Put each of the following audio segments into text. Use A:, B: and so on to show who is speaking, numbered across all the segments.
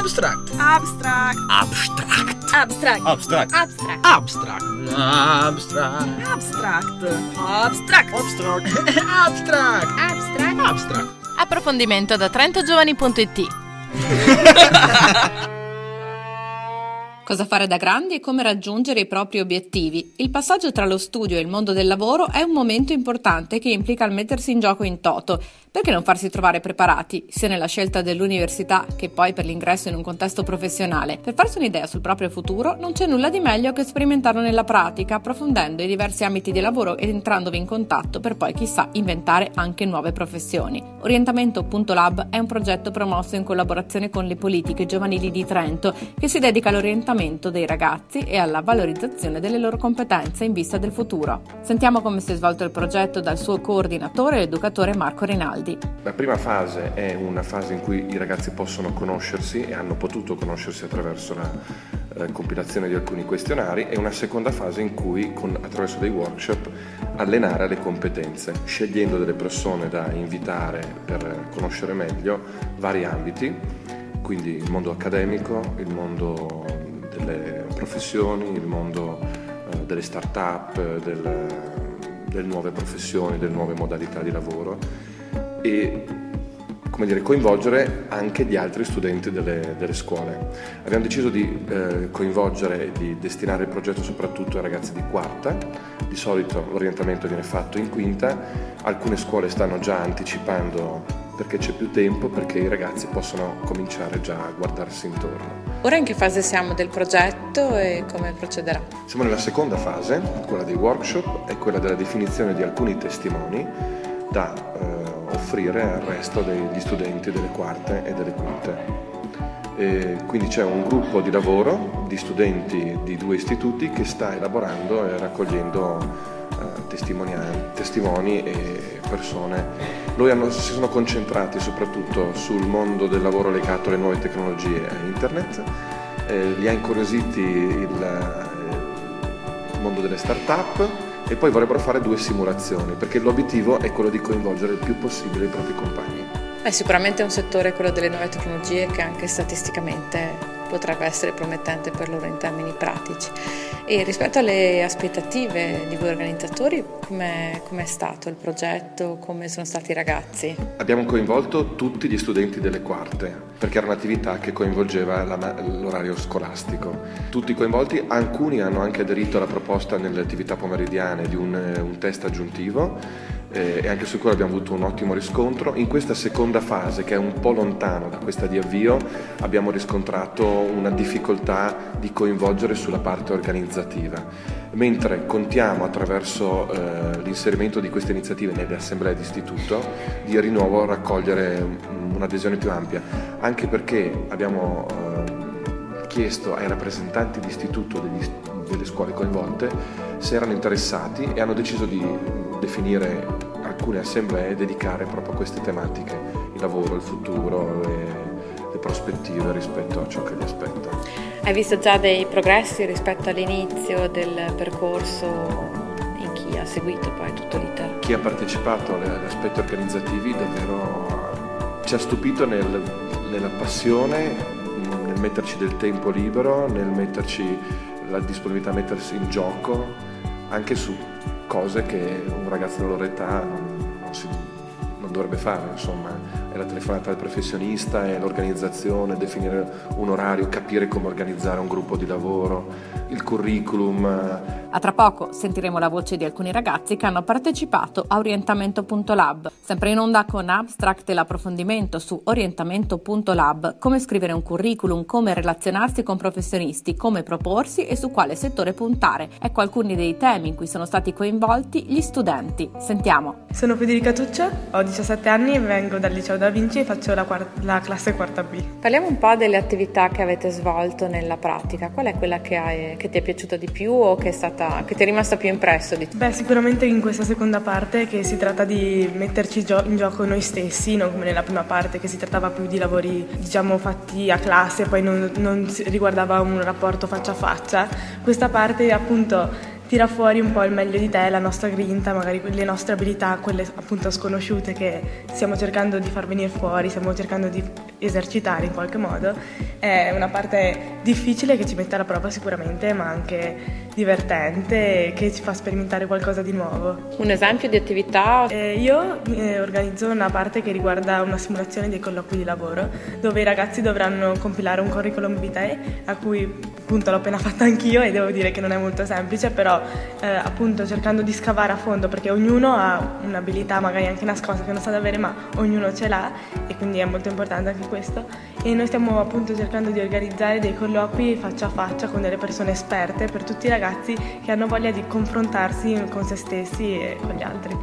A: Abstract.
B: Abstract.
A: Abstract.
B: Abstract.
A: Abstract.
B: Abstract.
A: Abstract. Abstract.
B: Abstract. Abstract.
A: Abstract. Abstract.
B: Abstract.
A: Abstract.
C: Approfondimento da trentogiovani.it Cosa fare da grandi e come raggiungere i propri obiettivi. Il passaggio tra lo studio e il mondo del lavoro è un momento importante che implica il mettersi in gioco in toto. Perché non farsi trovare preparati, sia nella scelta dell'università che poi per l'ingresso in un contesto professionale? Per farsi un'idea sul proprio futuro non c'è nulla di meglio che sperimentarlo nella pratica, approfondendo i diversi ambiti di lavoro ed entrandovi in contatto per poi chissà inventare anche nuove professioni. Orientamento.lab è un progetto promosso in collaborazione con le politiche giovanili di Trento che si dedica all'orientamento dei ragazzi e alla valorizzazione delle loro competenze in vista del futuro. Sentiamo come si è svolto il progetto dal suo coordinatore, l'educatore Marco Rinaldi.
D: La prima fase è una fase in cui i ragazzi possono conoscersi e hanno potuto conoscersi attraverso la eh, compilazione di alcuni questionari e una seconda fase in cui con, attraverso dei workshop allenare le competenze, scegliendo delle persone da invitare per conoscere meglio vari ambiti, quindi il mondo accademico, il mondo delle professioni, il mondo eh, delle start-up, del, delle nuove professioni, delle nuove modalità di lavoro e come dire, coinvolgere anche gli altri studenti delle, delle scuole. Abbiamo deciso di eh, coinvolgere e di destinare il progetto soprattutto ai ragazzi di quarta, di solito l'orientamento viene fatto in quinta, alcune scuole stanno già anticipando perché c'è più tempo, perché i ragazzi possono cominciare già a guardarsi intorno.
C: Ora in che fase siamo del progetto e come procederà?
D: Siamo nella seconda fase, quella dei workshop e quella della definizione di alcuni testimoni da eh, offrire al resto degli studenti delle quarte e delle quinte. E quindi c'è un gruppo di lavoro di studenti di due istituti che sta elaborando e raccogliendo eh, testimoni e persone. Loro hanno, si sono concentrati soprattutto sul mondo del lavoro legato alle nuove tecnologie e internet, eh, li ha incuriositi il, il mondo delle start-up e poi vorrebbero fare due simulazioni perché l'obiettivo è quello di coinvolgere il più possibile i propri compagni.
C: Beh, sicuramente è un settore, quello delle nuove tecnologie, che anche statisticamente potrebbe essere promettente per loro in termini pratici. E rispetto alle aspettative di voi organizzatori, come è stato il progetto, come sono stati i ragazzi?
D: Abbiamo coinvolto tutti gli studenti delle quarte, perché era un'attività che coinvolgeva l'orario scolastico. Tutti coinvolti, alcuni hanno anche aderito alla proposta nelle attività pomeridiane di un, un test aggiuntivo eh, e anche su quello abbiamo avuto un ottimo riscontro. In questa seconda fase, che è un po' lontano da questa di avvio, abbiamo riscontrato una difficoltà di coinvolgere sulla parte organizzativa, mentre contiamo attraverso eh, l'inserimento di queste iniziative nelle assemblee di istituto di rinuovo raccogliere un'adesione più ampia, anche perché abbiamo eh, chiesto ai rappresentanti di istituto degli, delle scuole coinvolte se erano interessati e hanno deciso di definire alcune assemblee e dedicare proprio a queste tematiche, il lavoro, il futuro, le, le prospettive rispetto a ciò che li aspetta.
C: Hai visto già dei progressi rispetto all'inizio del percorso in chi ha seguito poi tutto l'iter?
D: Chi ha partecipato agli aspetti organizzativi davvero ci ha stupito nel, nella passione, nel metterci del tempo libero, nel metterci la disponibilità a mettersi in gioco anche su cose che un ragazzo della loro età non, non, si, non dovrebbe fare, insomma, è la telefonata al professionista, è l'organizzazione, definire un orario, capire come organizzare un gruppo di lavoro, il curriculum.
C: A tra poco sentiremo la voce di alcuni ragazzi che hanno partecipato a orientamento.lab, sempre in onda con Abstract e l'approfondimento su orientamento.lab, come scrivere un curriculum, come relazionarsi con professionisti, come proporsi e su quale settore puntare. Ecco alcuni dei temi in cui sono stati coinvolti gli studenti. Sentiamo.
B: Sono Federica Tuccia, ho 17 anni, vengo dal liceo Da Vinci e faccio la, quarta, la classe quarta B.
C: Parliamo un po' delle attività che avete svolto nella pratica. Qual è quella che, hai, che ti è piaciuta di più o che, è stata, che ti è rimasta più impresso? Di...
B: Beh, sicuramente in questa seconda parte che si tratta di metterci in gioco noi stessi, non come nella prima parte che si trattava più di lavori diciamo fatti a classe e poi non, non riguardava un rapporto faccia a faccia. Questa parte appunto tira fuori un po' il meglio di te, la nostra grinta, magari le nostre abilità, quelle appunto sconosciute che stiamo cercando di far venire fuori, stiamo cercando di esercitare in qualche modo. È una parte difficile che ci mette alla prova sicuramente, ma anche divertente che ci fa sperimentare qualcosa di nuovo.
C: Un esempio di attività?
B: Eh, io eh, organizzo una parte che riguarda una simulazione dei colloqui di lavoro, dove i ragazzi dovranno compilare un curriculum vitae, a cui appunto l'ho appena fatta anch'io e devo dire che non è molto semplice, però eh, appunto cercando di scavare a fondo perché ognuno ha un'abilità magari anche nascosta che non sa di avere, ma ognuno ce l'ha e quindi è molto importante anche questo. E noi stiamo appunto cercando di organizzare dei colloqui faccia a faccia con delle persone esperte per tutti i ragazzi che hanno voglia di confrontarsi con se stessi e con gli altri.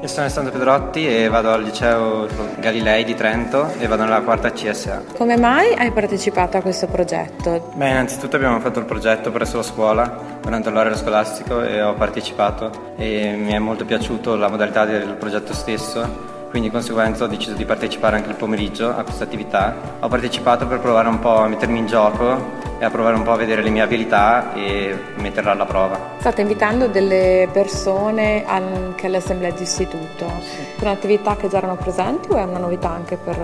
E: Io sono Alessandro Pedrotti e vado al liceo Galilei di Trento e vado nella quarta CSA.
C: Come mai hai partecipato a questo progetto?
E: Beh, innanzitutto abbiamo fatto il progetto presso la scuola durante l'orario scolastico e ho partecipato e mi è molto piaciuto la modalità del progetto stesso quindi di conseguenza ho deciso di partecipare anche il pomeriggio a questa attività. Ho partecipato per provare un po' a mettermi in gioco e a provare un po' a vedere le mie abilità e metterle alla prova.
C: State invitando delle persone anche all'assemblea di istituto sì. per un'attività che già erano presenti o è una novità anche per,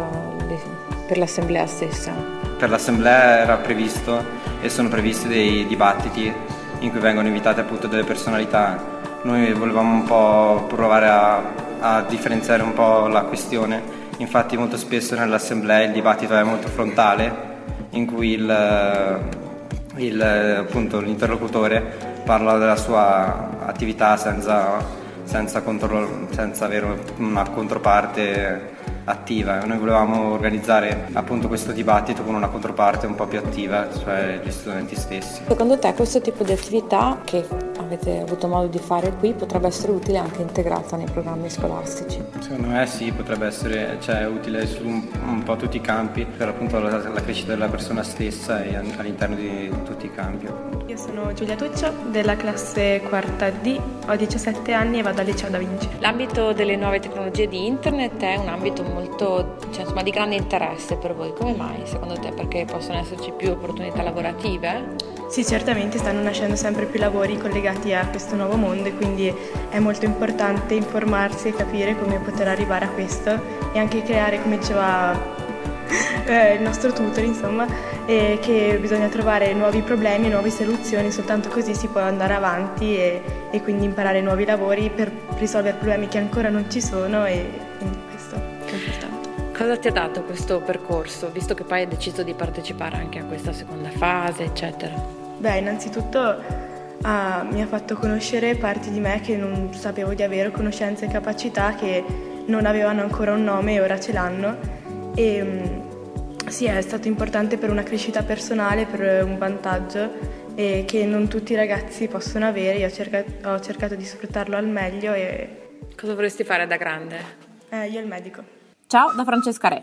C: le, per l'assemblea stessa?
E: Per l'assemblea era previsto e sono previsti dei dibattiti in cui vengono invitate appunto delle personalità. Noi volevamo un po' provare a a differenziare un po' la questione. Infatti molto spesso nell'assemblea il dibattito è molto frontale, in cui il, il, appunto, l'interlocutore parla della sua attività senza, senza, contro, senza avere una controparte attiva. Noi volevamo organizzare appunto questo dibattito con una controparte un po' più attiva, cioè gli studenti stessi.
C: Secondo te questo tipo di attività che avete avuto modo di fare qui potrebbe essere utile anche integrata nei programmi scolastici?
E: Secondo me sì, potrebbe essere cioè, utile su un, un, po' tutti i campi per appunto la, la, crescita della persona stessa e all'interno di tutti i campi.
B: Io sono Giulia Tuccio della classe quarta D, ho 17 anni e vado al liceo da Vinci.
C: L'ambito delle nuove tecnologie di internet è un ambito molto, cioè, insomma, di grande interesse per voi. Come mai secondo te? Perché possono esserci più opportunità lavorative?
B: Sì, certamente stanno nascendo sempre più lavori collegati a questo nuovo mondo e quindi è molto importante informarsi e capire come poter arrivare a questo e anche creare, come diceva eh, il nostro tutor, insomma, che bisogna trovare nuovi problemi, nuove soluzioni, soltanto così si può andare avanti e, e quindi imparare nuovi lavori per risolvere problemi che ancora non ci sono e quindi questo è importante.
C: Cosa ti ha dato questo percorso, visto che poi hai deciso di partecipare anche a questa seconda fase, eccetera?
B: Beh, innanzitutto ah, mi ha fatto conoscere parti di me che non sapevo di avere, conoscenze e capacità che non avevano ancora un nome e ora ce l'hanno. E mm, sì, è stato importante per una crescita personale, per un vantaggio che non tutti i ragazzi possono avere. Io ho cercato, ho cercato di sfruttarlo al meglio. E...
C: Cosa vorresti fare da grande?
B: Eh, io il medico.
C: Ciao da Francesca Re.